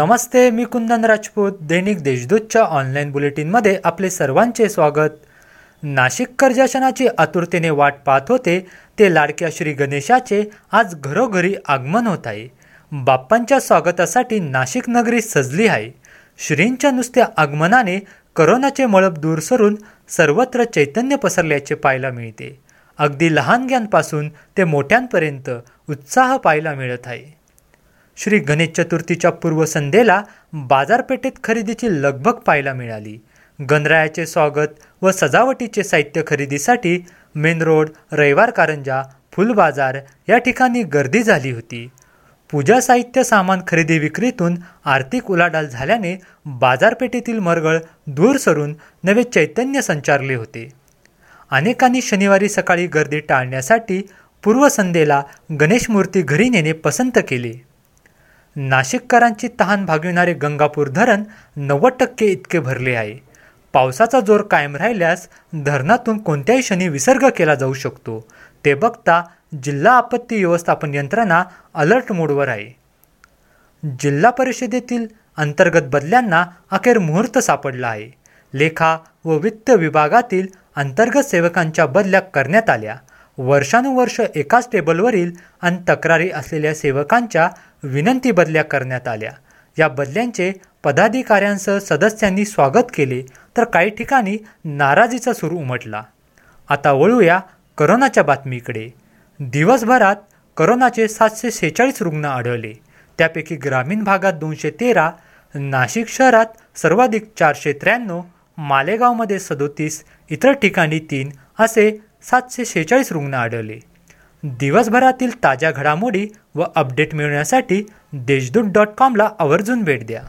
नमस्ते मी कुंदन राजपूत दैनिक देशदूतच्या online बुलेटिनमध्ये आपले सर्वांचे स्वागत. नाशिककर कर्जाशनाची आतुरतेने वाट पाहत होते ते लाडक्या श्री गणेशाचे आज घरोघरी आगमन होत आहे. बाप्पांच्या स्वागतासाठी नाशिक नगरी सजली आहे. श्रींच्या नुसत्या आगमनाने करोनाचे मळप दूर सरून सर्वत्र चैतन्य पसरल्याचे पाहायला मिळते. अगदी लहानग्यांपासून ते मोठ्यांपर्यंत उत्साह पाहायला मिळत आहे. श्री गणेश चतुर्थीच्या पूर्वसंध्येला बाजारपेठेत खरेदीची लगबग पाहायला मिळाली. गणरायाचे स्वागत व सजावटीचे साहित्य खरेदीसाठी मेन रोड रविवार कारंजा फुलबाजार या ठिकाणी गर्दी झाली होती. पूजा साहित्य सामान खरेदी विक्रीतून आर्थिक उलाढाल झाल्याने बाजारपेठेतील मरगळ दूर सरून नवे चैतन्य संचारले होते. अनेकांनी शनिवारी सकाळी गर्दी टाळण्यासाठी पूर्वसंध्येला गणेश मूर्ती घरी नेणे पसंत केले. नाशिककरांची तहान भागविणारे गंगापूर धरण नव्वद टक्के इतके भरले आहे. पावसाचा जोर कायम राहिल्यास धरणातून कोणत्याही क्षणी विसर्ग केला जाऊ शकतो. ते बघता जिल्हा आपत्ती व्यवस्थापन यंत्रणा अलर्ट मोडवर आहे. जिल्हा परिषदेतील अंतर्गत बदल्यांना अखेर मुहूर्त सापडला आहे. लेखा व वित्त विभागातील अंतर्गत सेवकांच्या बदल्या करण्यात आल्या. वर्षानुवर्ष एकाच टेबलवरील आणि तक्रारी असलेल्या सेवकांच्या विनंती बदल्या करण्यात आल्या. या बदल्यांचे पदाधिकाऱ्यांसह सदस्यांनी स्वागत केले तर काही ठिकाणी नाराजीचा सूर उमटला. आता वळूया करोनाच्या बातमीकडे. दिवसभरात करोनाचे सातशे सेहेचाळीस रुग्ण आढळले. त्यापैकी ग्रामीण भागात दोनशे तेरा नाशिक शहरात सर्वाधिक चारशे त्र्याण्णव मालेगावमध्ये सदोतीस इतर ठिकाणी तीन असे सातशे सेहेचाळीस रुग्ण आढळले. दिवसभरातील ताज्या घडामोडी व अपडेट मिळवण्यासाठी देशदूत डॉट कॉमला आवर्जून भेट द्या.